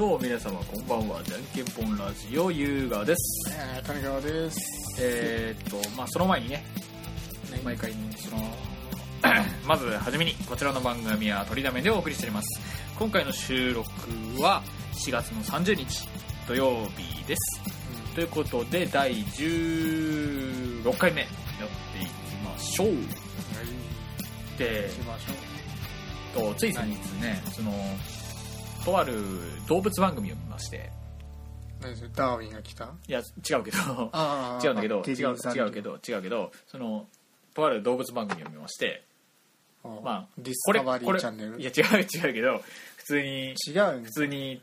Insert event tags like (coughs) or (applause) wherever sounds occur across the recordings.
どうも皆様こんばんは。じゃんけんぽんラジオ優雅です。えー、谷川です。えー、っとまあその前にね毎回その (clears throat) まずはじめにこちらの番組は取りだめでお送りしております。今回の収録は4月の30日土曜日です。ということで第16回目やっていきましょう。はい。で行きましょとつい先日ねそのとある動物番組を見まして。う。何それ？ダーウィンが来た？いや違うけど。あ (laughs) 違うんだけどテ違う違うけど違うけどそのとある動物番組を見まして。あまあディスカバリーチャンネル？いや違う違うけど普通に違うん普通に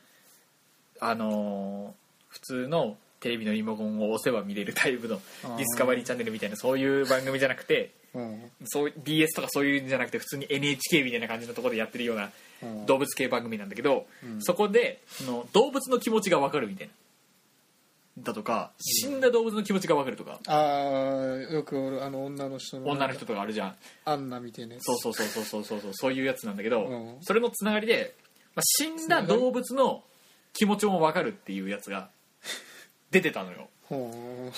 あのー普通のテレビのリモコンを押せば見れるタイプのディスカバリーチャンネルみたいなそういう番組じゃなくてうん。そう BS とかそういうんじゃなくて普通に NHK みたいな感じのところでやってるようなうん。動物系番組なんだけど、うん。そこでその動物の気持ちが分かるみたいな。だとか死んだ動物の気持ちが分かるとか、あーよく俺あの女の人の。女の人とかあるじゃん。アンナみたいなそうそうそうそうそうそうそうそういうやつなんだけど、うん。それのつながりで、まあ、死んだ動物の気持ちも分かるっていうやつが出てたのよ。ほ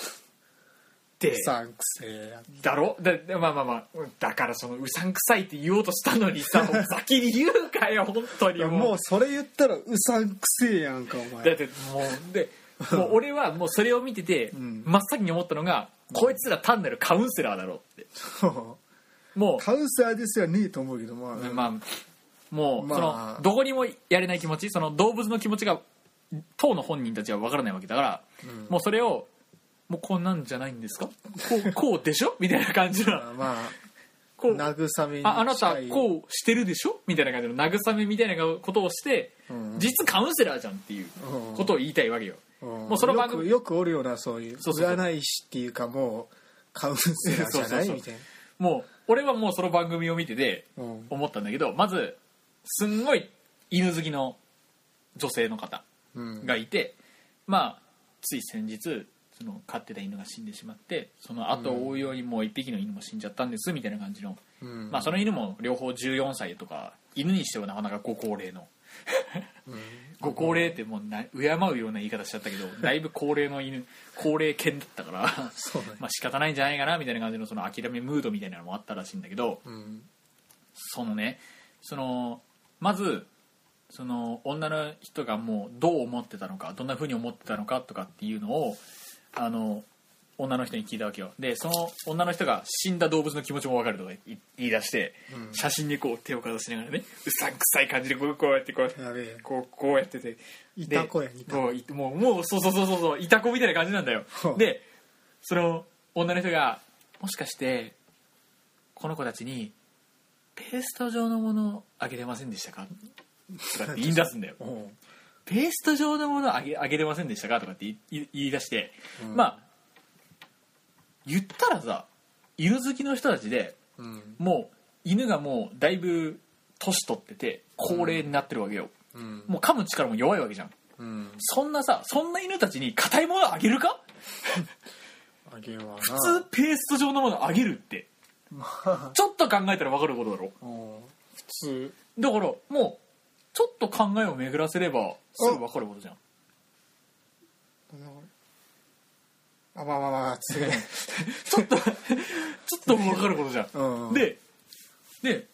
でうさんくせえやだろ？だでまあまあまあだからそのうさんくさいって言おうとしたのにさ (laughs) 先に言うかよ本当にもう。もうそれ言ったらうさんくせえやんかおだっ前てもうでもう俺はもうそれを見てて、うん。真っ先に思ったのがこいつら単なるカウンセラーだろうって。(laughs) もカウンセラーですよねと思うけどまあ、うまあもう、まあ。そのどこにもやれない気持ちその動物の気持ちが当の本人たちは分からないわけだから、うん。もうそれをもうこんなんじゃないんですか？こうこうでしょ？(laughs) みたいな感じの。まあまあこう慰めにああなたこうしてるでしょ？みたいな感じの。慰めみたいなことをして、うん。実カウンセラーじゃんっていうことを言いたいわけよ、うん。もうその番組よくよくおるようなそういう占い師っていうかもうカウンセラーじゃないみたいな。(laughs) もう俺はもうその番組を見ててうん。思ったんだけどまずすんごい犬好きの女性の方。うんがいて、まあつい先日その飼ってた犬が死んでしまってその後を追うようにもう一匹の犬も死んじゃったんですみたいな感じの、うん。まあその犬も両方14歳とか犬にしてはなかなかご高齢の。うん。(laughs) ご高齢ってもうな敬うような言い方しちゃったけどだいぶ高齢の犬高齢犬だったからそうね。(laughs) まあ仕方ないんじゃないかなみたいな感じのその諦めムードみたいなのもあったらしいんだけどうん。そのねそのまずその女の人がもうどう思ってたのかどんな風に思ってたのかとかっていうのをあの女の人に聞いたわけよ。でその女の人が死んだ動物の気持ちも分かるとか言い出して、うん。写真にこう手をかざしながらねうさんくさい感じでこうこうやってこうこうこうやってて。いた子やでいた子。もういもうもうそうそうそうそうそういた子みたいな感じなんだよ。はあでその女の人がもしかしてこの子たちにペースト状のものあげれませんでしたか？とかって言い出すんだよ。うん。ペースト状のものあげあげれませんでしたか？とかって言い出して、うん。まあ言ったらさ犬好きの人たちでうん。もう犬がもうだいぶ年取ってて高齢になってるわけよ、うん。もう噛む力も弱いわけじゃん。うん。そんなさそんな犬たちに硬いものあげるか？(laughs) あげような。普通ペースト状のものあげるって。まあ。ちょっと考えたら分かることだろ。うん。普通。だからもうちょっと考えを巡らせればすぐ分かることじゃん。あまあまあまあ次 (laughs) ちょっとちょっと分かることじゃん。うんでで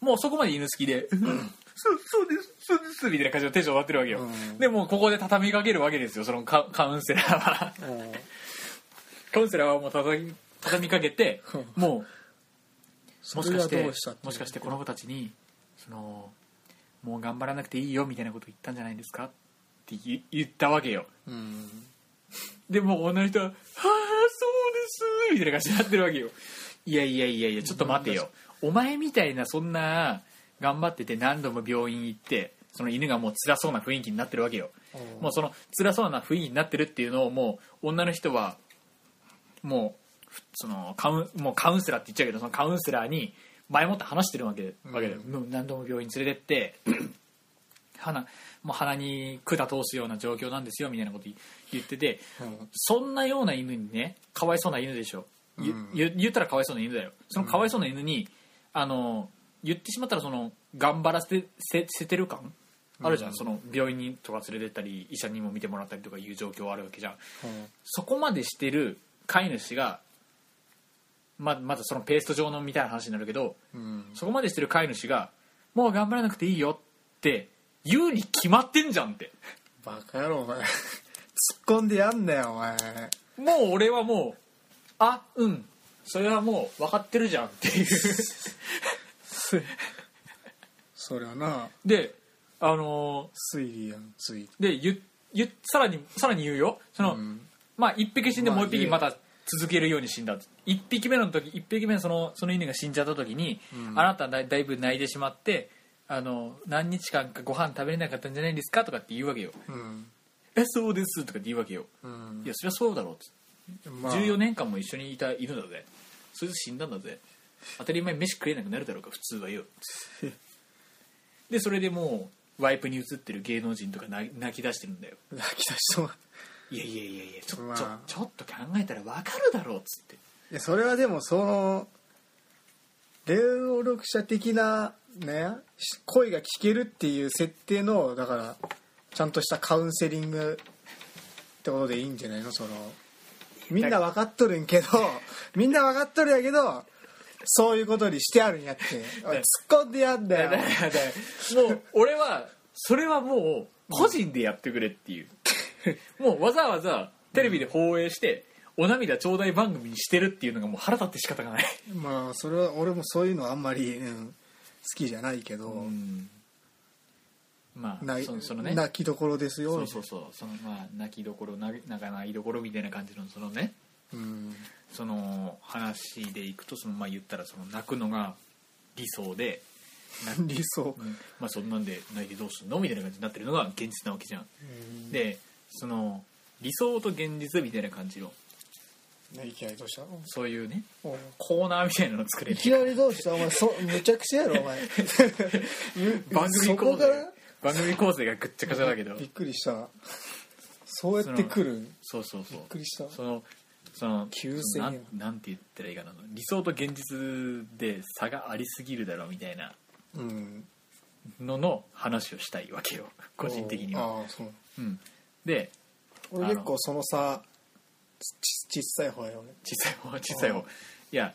もうそこまで犬好きで「そうそうですそうです」みたいな感じのテンションになってるわけよ、うん。でもうここで畳みかけるわけですよそのカカウンセラーは。うん。カウンセラーはもう畳み畳みかけてもう。もしかしてもしかしてこの子たちにそのもう頑張らなくていいよみたいなこと言ったんじゃないですか？って言言ったわけよ。うん。でもう女の人は「はあそうです」みたいな感じになってるわけよ。いやいやいやいやちょっと待てよ。お前みたいなそんな頑張ってて何度も病院行ってその犬がもう辛そうな雰囲気になってるわけよ。もうその辛そうな雰囲気になってるっていうのをもう女の人はもうふそのカウンもうカウンセラーって言っちゃうけどそのカウンセラーに前もって話してるわけ,、わけだよ。もう何度も病院に連れてって (clears throat) 鼻もう鼻に管通すような状況なんですよみたいなこと言っててうん。そんなような犬にねかわいそうな犬でしょ、ゆう言ったらかわいそうな犬だよ。そのかわいそうな犬に、あの言ってしまったらその頑張らせてせせてる感？あるじゃん、その病院にとか連れてったり医者にも見てもらったりとかいう状況あるわけじゃん。そこまでしてる飼い主がままずそのペースト状のみたいな話になるけどうん。そこまでしてる飼い主がもう頑張らなくていいよって言うに決まってんじゃんって。バカ野郎お前。(laughs) 突っ込んでやんなよお前。もう俺はもうあうん。それはもう分かってるじゃんっていう。(laughs) それはな。であの推理やん推理。ーでゆゆさらにさらに言うよ。その、うん。まあ一匹死んでまあもう一匹また続けるように死んだ一匹目の時一匹目のそのその犬が死んじゃった時に、うん。あなただだいぶ泣いてしまってあの何日間かご飯食べれなかったんじゃないですか？とかって言うわけよ。うん。えそうです。とかって言うわけよ。うん。いやそりゃそうだろう。ってまあ。14年間も一緒にいた犬だぜ。そいつ死んだんだぜ。当たり前飯食えなくなるだろうか普通はよ。(laughs) でそれでもうワイプに映ってる芸能人とか泣泣き出してるんだよ。泣き出しそういやいやいやいやちょ,、まあ。ちょちょっと考えたら分かるだろうっつって。いやそれはでもその霊能力者的なねし声が聞けるっていう設定のだからちゃんとしたカウンセリングってことでいいんじゃないの？そのみんな分かっとるんけど (laughs) みんな分かっとるやけどそういうことにしてあるんやって。突っ込んでやんだよ。もう俺はそれはもう個人でやってくれっていう、(laughs) もうわざわざテレビで放映してお涙頂戴番組にしてるっていうのがもう腹立って仕方がない。(laughs) まあそれは俺もそういうのあんまり、うん、好きじゃないけど、うん。まあないそそのね。泣きどころですよそうそうそう。そのまあ泣きどころななんか泣きどころみたいな感じのそのね。うん。その話でいくとそのまあ言ったらその泣くのが理想で、(laughs) 理想。うん。まあそんなんで泣いてどうすんの？みたいな感じになってるのが現実なわけじゃん。でその理想と現実みたいな感じの。ねいきなりどうした？のそういうねコーナーみたいなの作れるいきなりどうした？お前そむちゃくちゃやろお前。(laughs) 番組構成そこから？番組構成がぐっちゃぐちゃだけど。(laughs) びっくりした。そうやって来る？びっそうそう。そうくりした。そのその急性なんなんて言ったらいいかな。理想と現実で差がありすぎるだろうみたいな。うん。のの話をしたいわけよ。個人的には、ああそう。うん、で俺結構その差ち小さい方やよね小さい方小さい方。いや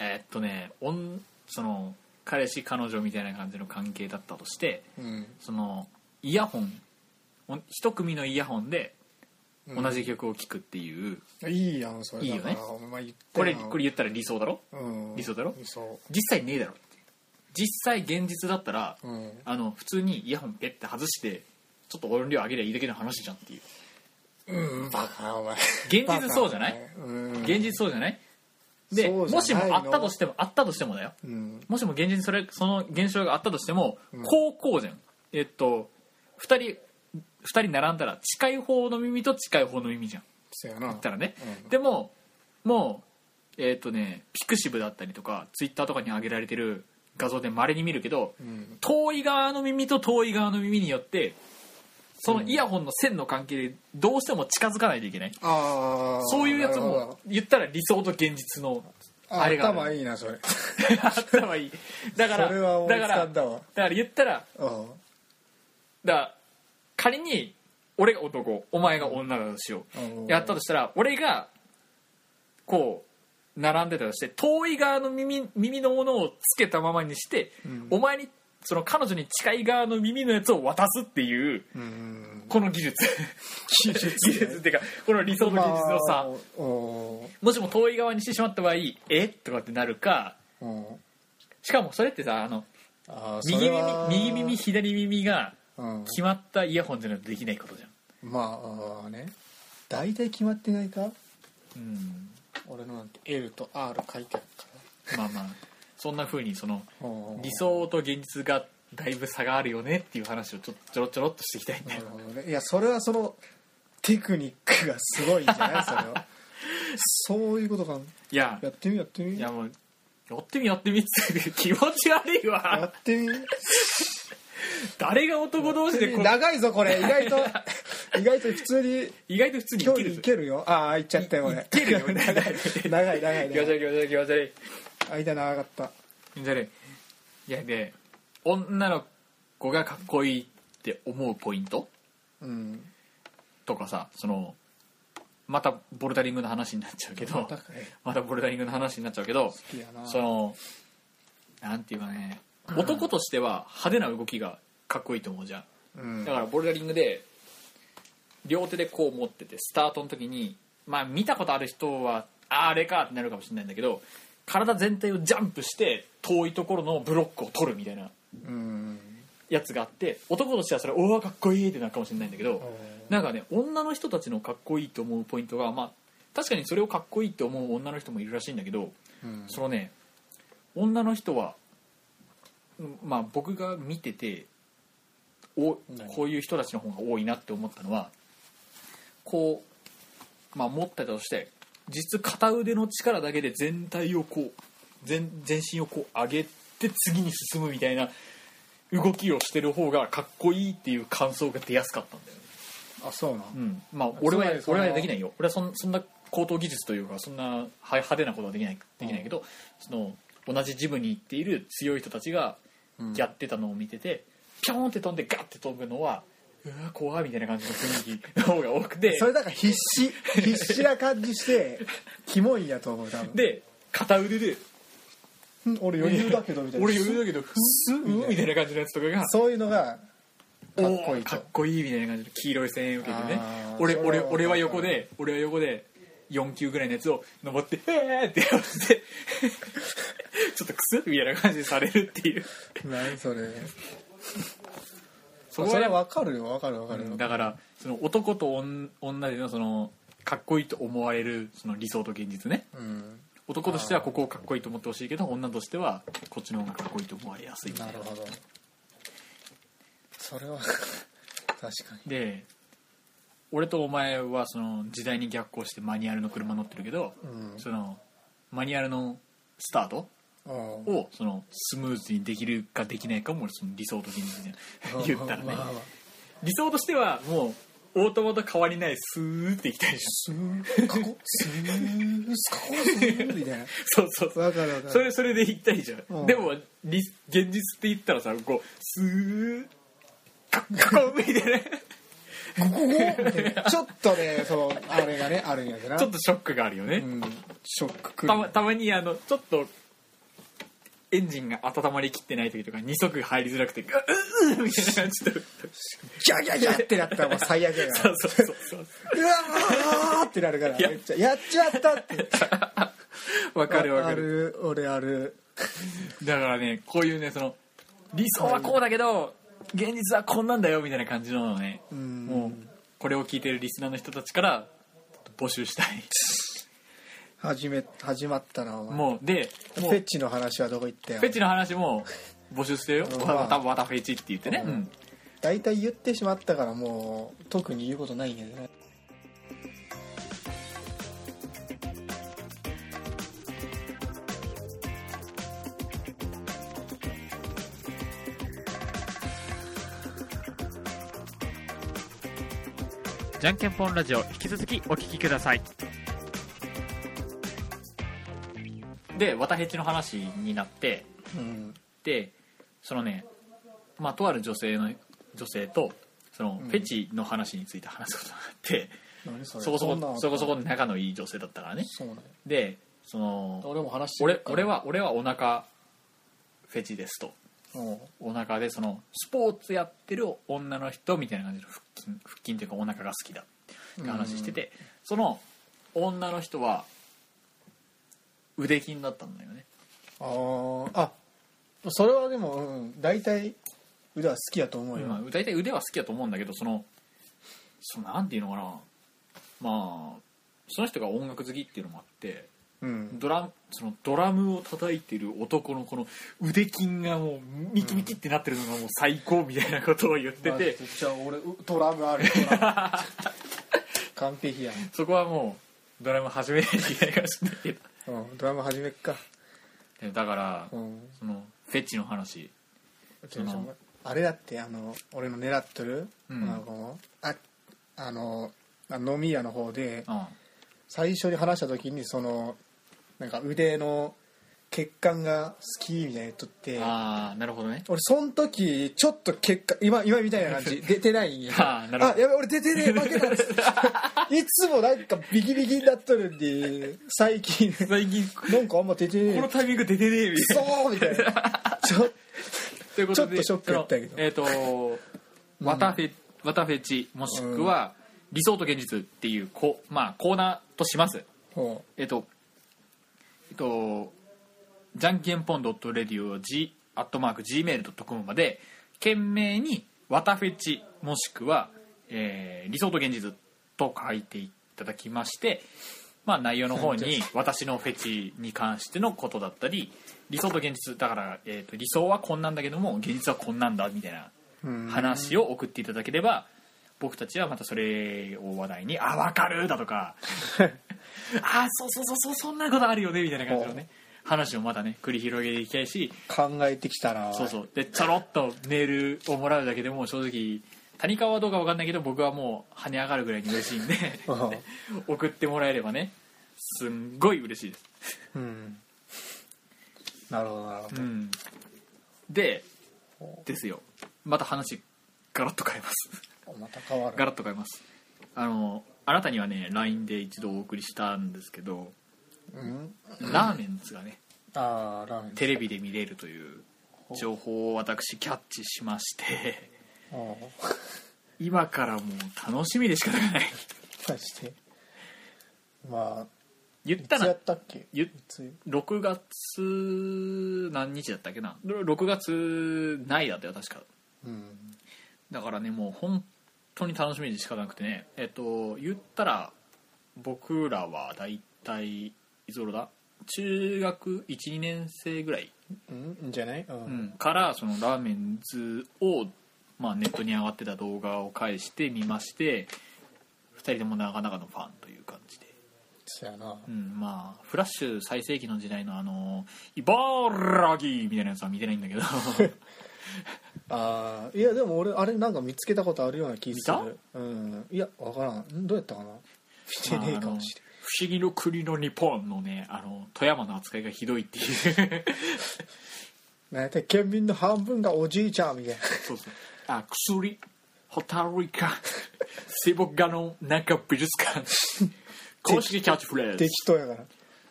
えーっとねおんその彼氏彼女みたいな感じの関係だったとしてうん。そのイヤホンお一組のイヤホンで同じ曲を聴くっていう、いいやんそれ。いいよね。これなこれ言ったら理想だろ？うん。理想だろ？実際ねえだろ実際現実だったらうん。あの普通にイヤホンペッて外してちょっと音量上げりゃいいだけの話じゃんっていう。うんバカお前。現実そうじゃない？現実そうじゃない？でもしもあったとしてもあったとしてもだよ。うん。もしも現実にそれその現象があったとしても、うん。こうこうじゃん。えっと2人二人並んだら近い方の耳と近い方の耳じゃん。そうやな。言ったらね、うん。でももうえっとねピクシブだったりとかツイッターとかに上げられてる画像でまれに見るけどうん。遠い側の耳と遠い側の耳によってそのイヤホンの線の関係でどうしても近づかないといけない、ああそういうやつも言ったら理想と現実のああれがある。頭いいなそれ。あったはいい。だからそれは思いつだからだから言ったらうんだから仮に俺が男お前が女だとしよう、うん。やったとしたら俺がこう並んでたとして遠い側の耳耳のものをつけたままにして、うん。お前にその彼女に近い側の耳のやつを渡すっていううん。この技術。(laughs) 技術技術っていうかこの理想の差、まあおもしも遠い側にしてしまった場合え？とかってなるかうん。しかもそれってさあの右耳右耳左耳がうん。決まったイヤホンじゃないとできないことじゃん。まああーね。大体決まってないか？うん。俺のなんて L と R 書いてあるかまあまあそんな風にその理想と現実がだいぶ差があるよねっていう話をちょちょろちょろっとしていきたいんだよ。ね。いやそれはそのテクニックがすごいんじゃない？それは。そういうことかいや。やってみやってみ？いやもうやってみやってみって気持ち悪いやわってみ？誰が男同士で長いぞこれ。意外と (laughs) 意外と普通に意外と普通にいけるぞ。いけるよ。ああ行っちゃったよ俺いけるよ。長い。長い (laughs) 長い。気持ち悪い気持ち悪い気持ち悪い (laughs) 間長かった。気持ち悪いいやで女の子がかっこいいって思うポイント？うんとかさそのまたボルダリングの話になっちゃうけど (laughs) またボルダリングの話になっちゃうけど好きやな。そのなんていうかね男としては派手な動きがかっこいいと思うじゃん。うん。だからボルダリングで両手でこう持っててスタートの時にまあ見たことある人はああれかってなるかもしれないんだけど体全体をジャンプして遠いところのブロックを取るみたいなうん。やつがあって男としてはそれおおかっこいいってなるかもしれないんだけどなんかね女の人たちのかっこいいと思うポイントがまあ確かにそれをかっこいいって思う女の人もいるらしいんだけどうん。そのね女の人はうんまあ僕が見ててお何こういう人たちの方が多いなって思ったのはこうまあ持ってたとして実質片腕の力だけで全体をこう全全身をこう上げて次に進むみたいな動きをしてる方がかっこいいっていう感想が出やすかったんだよね。あそうなん？うん、まあ俺はつまりその俺はできないよ。俺はそんそんな高等技術というかそんなは派手なことはできないできないけど、その同じジムに行っている強い人たちがうん。やってたのを見てて、ピョーンって飛んでガッて飛ぶのはうわ怖いみたいな感じの雰囲気の方が多くて。それだから必死必死な感じしてキモいんやと思う多分。で片腕でうん俺余裕だけどみたいな。俺余裕だけどふスッんみたいな感じのやつとかがそういうのがかっこいいかっとこいいみたいな感じの黄色い線受けてね。俺俺俺は横で俺は横で4級ぐらいのやつを登って「えー!」ってやって (laughs) ちょっとクスッみたいな感じでされるっていう。何それそこそれは分かるよ分かる分かる、だからその男と女女でのそのかっこいいと思われるその理想と現実ね。うん。男としてはここをかっこいいと思ってほしいけど女としてはこっちの方がかっこいいと思われやすい。みたなないるほど。それは (laughs) 確かに。で俺とお前はその時代に逆行してマニュアルの車乗ってるけど、うん。そのマニュアルのスタートうんをそのスムーズにできるかできないかも俺その理想と現実で言ったらね。理想としてはもうオートマと変わりないスーっていきたいでしスーカコスースカコスーみたいな。ょそうそうそう。分かる分かる。それそれで言いたいじゃん、うん。でも理現実って言ったらさこうスーカコンみたいな。ちょっとねそのあれがねあるんやけどな。ちょっとショックがあるよね、うん。ショックたまたまにあのちょっとエンジンが温まりきってない時とか二足入りづらくてうううみたいな感じでギャギャギャってなったらもう最悪やから。そうそうそうそう。うわーってなるからっちゃやっちゃったって。わかるわかあるる俺ある。だからねこういうねその理想はこうだけど現実はこんなんだよみたいな感じのをねうん。もうこれを聞いてるリスナーの人たちから募集したい始め始まったなお前。もうでフもう。ェチの話はどこ行ったよ。フェチの話も募集してるよ。うん。またまたフェチって言ってね、うん。うん。大体言ってしまったからもう特に言うことないんやけどね。じゃんけんぽんラジオ引き続きお聞きくださいで綿ヘチの話になってうん。でそのねまあとある女性の女性とそのうん。フェチの話について話すことがあって、何それ？そこそんなのこそこそこ仲のいい女性だったからね。そでその俺も話して俺俺は俺はお腹フェチですと。う。んお腹でそのスポーツやってる女の人みたいな感じの腹筋腹筋というかお腹が好きだって話してて、その女の人は腕筋だったんだよね。あーあそれはでもうん大体腕は好きやと思うよ、まあ、大体腕は好きだと思うんだけどそのそのなんていうのかな。まあその人が音楽好きっていうのもあってうん。ドラムそのドラムを叩いてる男のこの腕筋がもうミキミキってなってるのがもう最高みたいなことを言ってて、じゃあ俺うドラムある。(laughs) 完璧やん、そこはもうドラム始めないといけないかもしれないけどうん、ドラム始めっか、でだからうん、そのフェチの話。そのあれだってあの俺の狙っとる、うん。あのああのあ飲み屋の方でうん。最初に話した時にそのなんか腕の血管が好きみたいな言っとってああなるほどね。俺その時ちょっと血管今今みたいな感じ。(laughs) 出てないんや。(laughs) あーなるほど。あやべ俺出てねえ。負けた (laughs) いつもなんかビキビキになっとるんで最近。最近。なんかあんま出てねえ。このタイミング出てねえみたいな。そうみたいな。ちょということでちょっとショックやったけど。えっ、とわたフェ、わたフェチもしくは、理想と現実っていうこ、まあ、コーナーとします。ほえっ、とえっ、とじゃんけんぽん .radio g アットマーク gmail.com まで懸命にわたフェチもしくは、えー理想と現実と書いていただきましてまあ内容の方に (laughs) 私のフェチに関してのことだったり理想と現実だから、えー、と理想はこんなんだけども現実はこんなんだみたいな話を送っていただければ僕たちはまたそれを話題に「あ分かる!」だとか「(laughs) あそうそうそうそうそんなことあるよね」みたいな感じのね話をまたね繰り広げていきたいし考えてきたなそうそうでちょろっとメールをもらうだけでも正直谷川はどうか分かんないけど僕はもう跳ね上がるぐらいに嬉しいんでうん。送ってもらえればねすんごい嬉しいです、うん。なるほどなるほど、うん、でですよ。また話ガラッと変えます。また変わる。ガラッと変えます。あのあなたにはね LINE で一度お送りしたんですけどうん。ラーメンズがねああラーメンテレビで見れるという情報を私キャッチしまして今からもう楽しみで仕方がない。マジでまあ言ったらやったっけ？言いつ？6月何日だったっけな？6月ないだったよ確か。うん。だからねもう本当に楽しみで仕方なくてね。えっと言ったら僕らは大体いつ頃だ？中学12年生ぐらい、うんじゃない？うん、うん。からそのラーメンズを、まあ、ネットに上がってた動画を返してみまして2人ともなかなかのファンという感じで、そやな。うん、まあフラッシュ最盛期の時代のあの「茨城」みたいなやつは見てないんだけど。(laughs) ああいやでも俺あれなんか見つけたことあるような気す見るうん。いやわからん。んどうやったかな？見てねえかもしれん不思議の国の日本のねあの富山の扱いがひどいっていう。なんやったら県民の半分がおじいちゃんみたいな。そうそうあ薬？ホタルイカ？水墨画の中美術館？(laughs) 公式キャッチフレーズ。適当やから。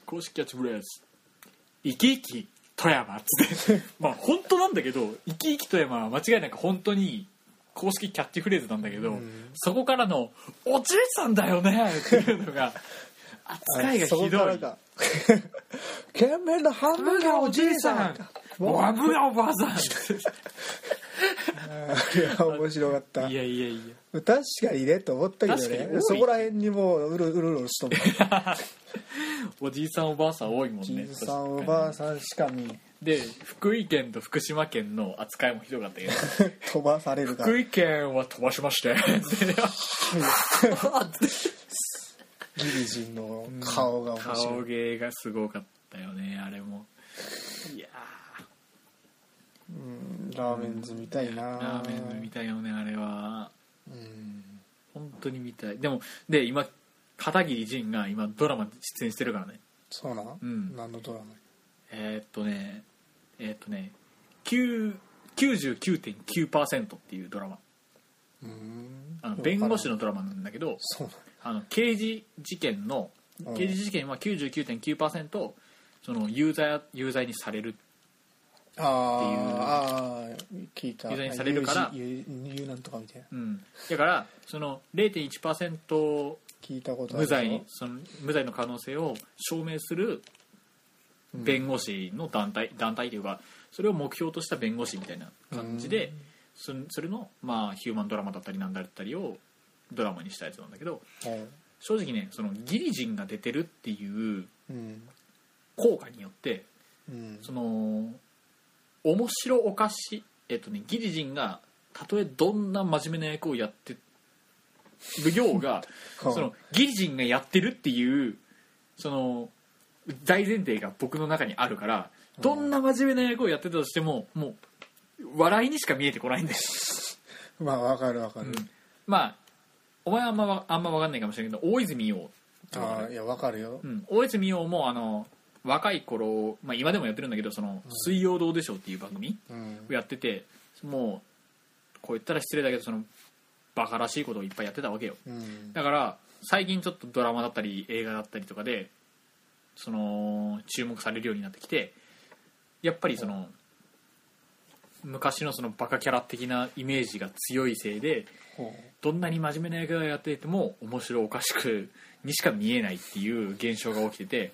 公式キャッチフレーズ。生き生き富山っつって。(laughs) まあ本当なんだけど生き生き富山は間違いなく本当に公式キャッチフレーズなんだけど、うん。そこからの「おじいさんだよね」っていうのが扱いがひどいそこからか。県民 (laughs) の半分がおじいさん。もうあぶがおばあさんい (laughs) や面白かった。いやいやいや。確かにねと思ったけどね。そこら辺にもううるうるうるしともおじいさんおばあさん多いもんじねいさんおばあさんしか見んで福井県と福島県の扱いもひどかったけど飛ばされるから福井県は飛ばしましてギリ人の顔が面顔白い芸がすごかったよねあれもいやうんラーメンズ見たいな。ーラーメンズ見たいよねあれは。うん。本当に見たい。でもで今片桐仁が今ドラマ出演してるからね。そうなん、うん。何のドラマ？えーっとねえーっとね9 99.9%っていうドラマ。うん。あの弁護士のドラマなんだけどそうなんあの刑事事件のうん。刑事事件は99.9%その有罪有罪にされるあーあー聞いた。にされるから。有なんとかみたいな。うん。だからその0.1%聞いたこと無罪にその無罪の可能性を証明する弁護士の団体、団体というかそれを目標とした弁護士みたいな感じで、そそれの、まあ、ヒューマンドラマだったりなんだったりをドラマにしたやつなんだけどはい。正直ねそのギリ人が出てるっていううん。効果によってうん。その面白おかしえっとねギリ人がたとえどんな真面目な役をやってるようがはあ (laughs) そのギリ人がやってるっていうその大前提が僕の中にあるからどんな真面目な役をやってたとしてももう笑いにしか見えてこないんだよ、(laughs) まあわかるわかる、うん。まあお前はあんまわあんま分かんないかもしれないけど大泉洋ああいやわかるよ。うん、大泉洋もあの若い頃、まあ、今でもやってるんだけど「その水曜どうでしょう」っていう番組うん。をやっててもうこう言ったら失礼だけどそのバカらしいことをいっぱいやってたわけよ。うん。だから最近ちょっとドラマだったり映画だったりとかでその注目されるようになってきてやっぱりその昔のそのバカキャラ的なイメージが強いせいでほどんなに真面目な役をやっていても面白おかしくにしか見えないっていう現象が起きてて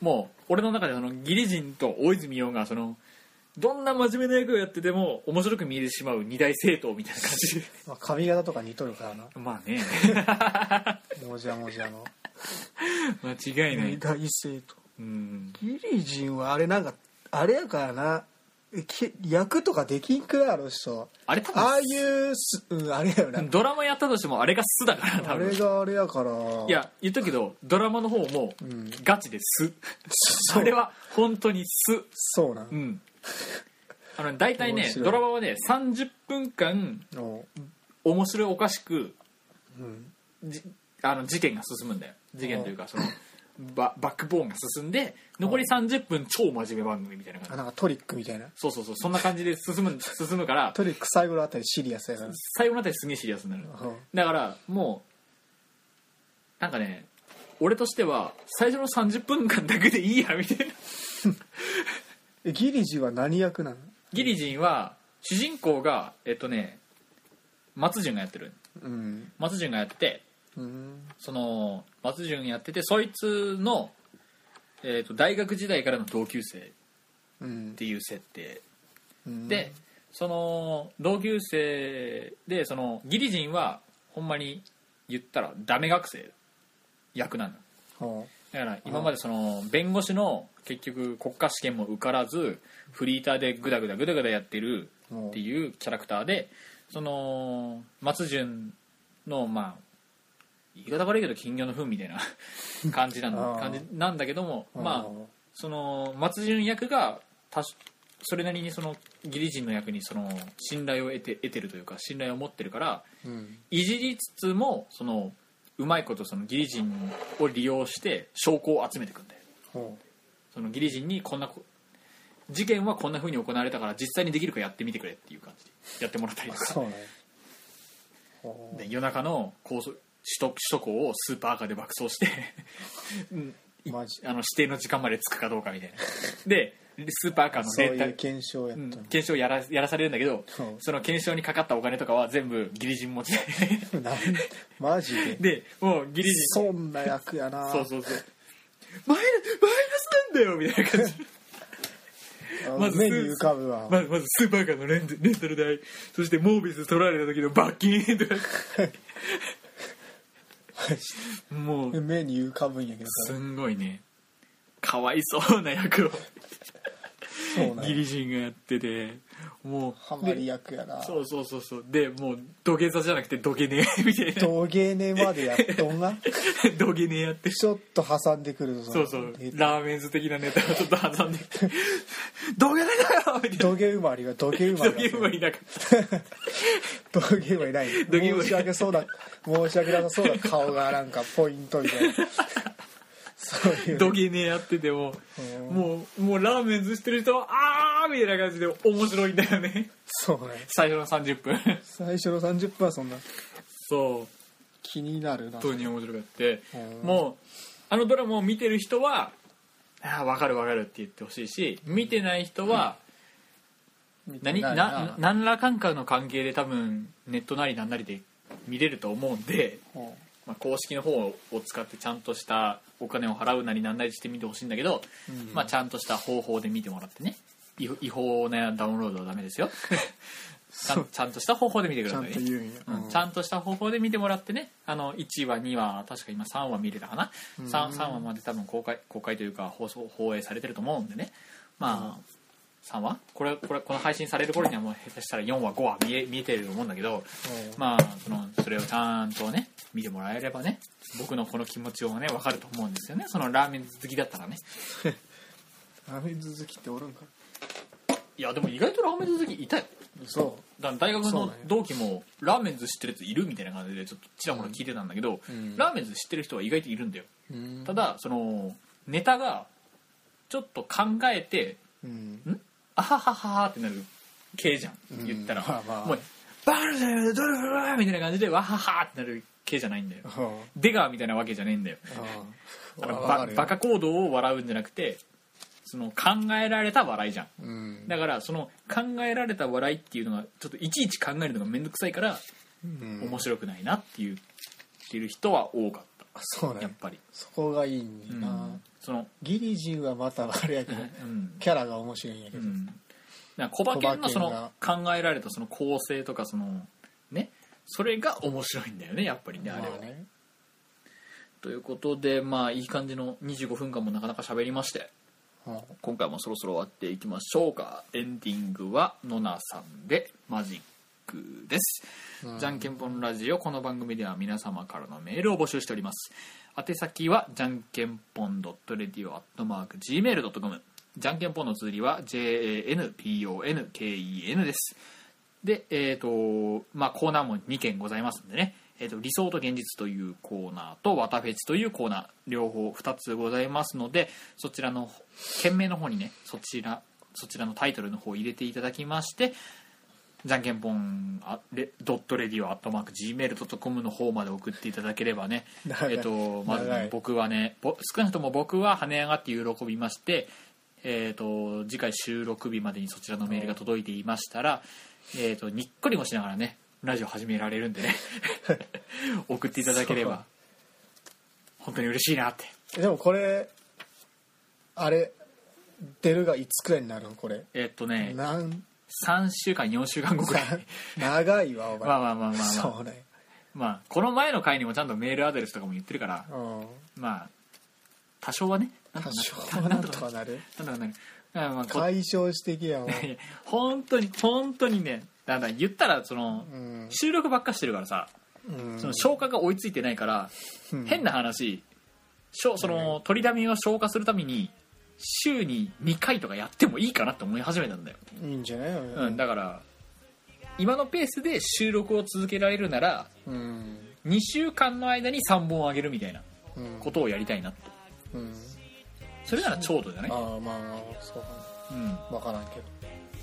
もう俺の中でそのギリ人と大泉洋がそのどんな真面目な役をやってても面白く見えてしまう二大政党みたいな感じ。でまあ、髪型とか似とるからな。まあね。(laughs) もじゃもじゃの。間違いない、大生とうん、ギリ人はあれなんかあれやからな役とかできんくらいあの人あれ多分ああいうす、うん、あれやよな。ドラマやったとしてもあれが素だから多あれ分があれやから。いや言っとくけどドラマの方もうん。ガチで素そう。あれは本当に素そうなん。うん。あの大体ね面白い。ドラマはね30分間の面白いおかしくうん。じあの事件が進むんだよ。事件というかそのババックボーンが進んで残り30分超真面目番組みたいな感じ。あなんかトリックみたいな。そうそうそう。そんな感じで進む (laughs) 進むから。トリック最後のあたりシリアスやから。最後のあたりすげえシリアスになる。うん。だからもうなんかね俺としては最初の30分間だけでいいやみたいな。(laughs) えギリジは何役なの？ギリジンは主人公がえっとね松潤がやってる。うん。松潤がやってその松潤やっててそいつの、えっと大学時代からの同級生っうんていう設定。うん。でその同級生でそのギリジンはほんまに言ったらダメ学生役なのほだから今までその弁護士の結局国家試験も受からずフリーターでグダグダグダグダやってるっていうキャラクターでその松潤のまあ言い方悪いけど金魚の糞みたいな (laughs) 感じなのあー。感じなんだけどもまあその松潤役がそれなりにその義理人の役にその信頼を得て得てるというか信頼を持ってるからうん。いじりつつもそのうまいことその義理人を利用して証拠を集めていくんだよ。ほその義理人にこんなこ事件はこんな風に行われたから実際にできるかやってみてくれっていう感じでやってもらったりとか。ね。夜中の高速首都首都高をスーパーカーで爆走して (laughs) あの指定の時間まで着くかどうかみたいな。でスーパーカーのレンタル検証やったうんの検証やらやらされるんだけどう。んその検証にかかったお金とかは全部義理人持ち (laughs) で。マジで？でもう義理人そんな役やな。そうそうそう。マイナマイナスなんだよみたいな感じ。あまず目に浮かぶわ、まずまずスーパーカーのレンレンタル代そしてモービス取られた時の罰金とかもう目に浮かぶんやけどすんごいね。かわいそうな役をギリ人がやっててもうハマり役やな。そうそうそうそう。でもう土下座じゃなくて土下寝 (laughs) みたいな。土下寝までやっとんが (laughs) 土下寝やって。ちょっと挟んでくるとそうそう。えラーメンズ的なネタをちょっと挟んで (laughs) 土下寝だよみたいな。土下生まれが土下生ま土れが下馬いなかった。土下生まれない。申し訳そうだ。申し訳なさそうな顔がなんかポイントみたいなそういう。土下寝やっててもうん。もうもうラーメンズしてる人はあーみたいな感じで面白いんだよね。そうね。最初の30分最初の30分はそんな。そう。気になるな。本当に面白くって。うん。もうあのドラマを見てる人はああ分かる分かるって言ってほしいし見てない人は何な何らかんかの関係で多分ネットなりなんなりで見れると思うんで、うんまあ、公式の方を使ってちゃんとしたお金を払うなりなんなりしてみてほしいんだけど、うんまあ、ちゃんとした方法で見てもらってね。違違法なダウンロードはダメですよ。(laughs) ちゃんちゃんとした方法で見てくちゃださいね。んと言うんや、うん。ちゃんとした方法で見てもらってね。あの1話2話確か今3話見れたかな、うん。3, 3話まで多分公開公開というか放送放映されてると思うんでね。まあ、3話これこれこの配信される頃にはもう下手したら4話5話見え見えてると思うんだけどまあそのそれをちゃんとね見てもらえればね僕のこの気持ちをね分かると思うんですよね。そのラーメン好きだったらね。(laughs) ラーメンズ好きっておるんか？いやでも意外とラーメン好きいたよ。そだから大学の同期もラーメンズ知ってるやついるみたいな感じでちょっとちらほら聞いてたんだけど、うん。ラーメンズ知ってる人は意外といるんだよ。ううん。ただそのネタがちょっと考えてうん？あははははってなる系じゃん言ったら、うん。まあまあ。もうバールだよドルフラーみたいな感じでわははってなる系じゃないんだよ。出川みたいなわけじゃねえんだよ。だからババカ行動を笑うんじゃなくてその考えられた笑いじゃん。うん。だからその考えられた笑いっていうのがちょっといちいち考えるのが面倒くさいからうん。面白くないなっていうっていう人は多かっそうね。たやっぱり、そこがいいんうん。そのギリジンはまたあれやけどうん。キャラが面白いんやけど。うん、だから小馬券のそ小の考えられたその構成とかそのね。それが面白いんだよねやっぱりねあれは、まあね。ということでまあいい感じの25分間もなかなか喋りまして。うん今回もそろそろ終わっていきましょうか。エンディングはノナさんでマジックです、うんじゃんけんぽんラジオこの番組では皆様からのメールを募集しております。宛先はじゃんけんぽん .radio.gmail.com じゃんけんぽんの綴りは JANPONKEN です。でえっ、とまあコーナーも2件ございますんでね。えー、と理想と現実というコーナーと「わたフェチ」というコーナー。両方2つございますのでそちらの件名の方にねそちらそちらのタイトルの方を入れていただきましてじゃんけんぽんあレドットレディオアットマーク Gmail.com の方まで送っていただければねえっとまずね僕はねぼ少なくとも僕は跳ね上がって喜びましてえっと次回収録日までにそちらのメールが届いていましたらえっとにっこりもしながらねラジオ始められるんでね (laughs) 送っていただければ本当に嬉しいなって。でもこれあれ出るがいつくらいになるのこれ？えっとねなん3週間4週間後くらい。長いわお前。まあまあまあまあまあ。そまあこの前の回にもちゃんとメールアドレスとかも言ってるからうん。まあ多少はね多少はなんとかなる。なんとかなる。あまあこ解消してきやもん (laughs) 本当に本当にねだから言ったらそのうん。収録ばっかしてるからさうん。その消化が追いついてないからうん。変な話しょその取りだめを消化するために週に2回とかやってもいいかなって思い始めたんだよ、いいんじゃないうん、だから今のペースで収録を続けられるならうん。2週間の間に3本あげるみたいなうん。ことをやりたいなってうん。それならちょうどじゃない？ああまあそうかうん。な分からんけ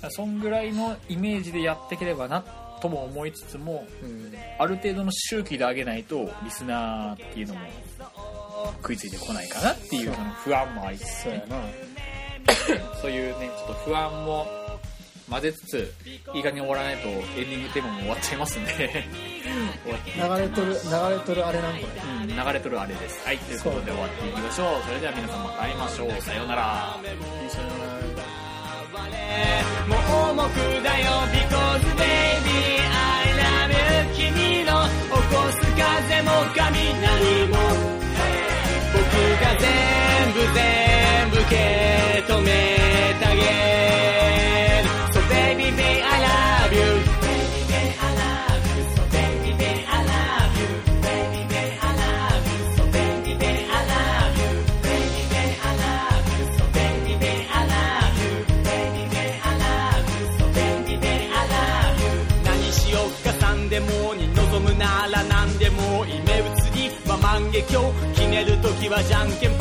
ど。そんぐらいのイメージでやっていければなとも思いつつもうん。ある程度の周期で上げないとリスナーっていうのも食いついてこないかなっていう。不安もありつつね (coughs) そういうねちょっと不安も混ぜつついい加減終わらないとエンディングテーマも終わっちゃいますんで終わって流れとる流れとるあれなんこれうん、流れとるあれです。はいということで終わっていきましょう。それでは皆さんまた会いましょう。さようなら。もう重くだよ Because baby I love you 君の起こす風も雷部全部受け止めてあげる。So baby me I love you ならなんでもいい目移りは万華鏡決める。時はじゃんけん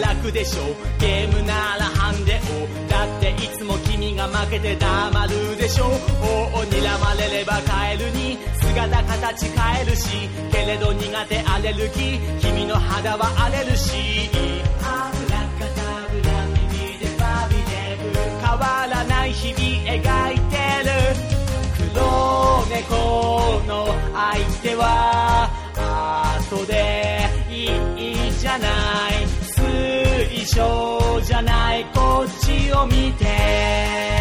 楽でしょゲームならハンデを。だっていつも君が負けて黙るでしょ王を睨まれればカエルに。姿形変えるし。けれど苦手アレルギー君の肌は荒れるし。アブラカタブラ耳でバビデブ変わらない日々描いてる。黒猫の相手は後でいいじゃない。しょうじゃないこっちを見て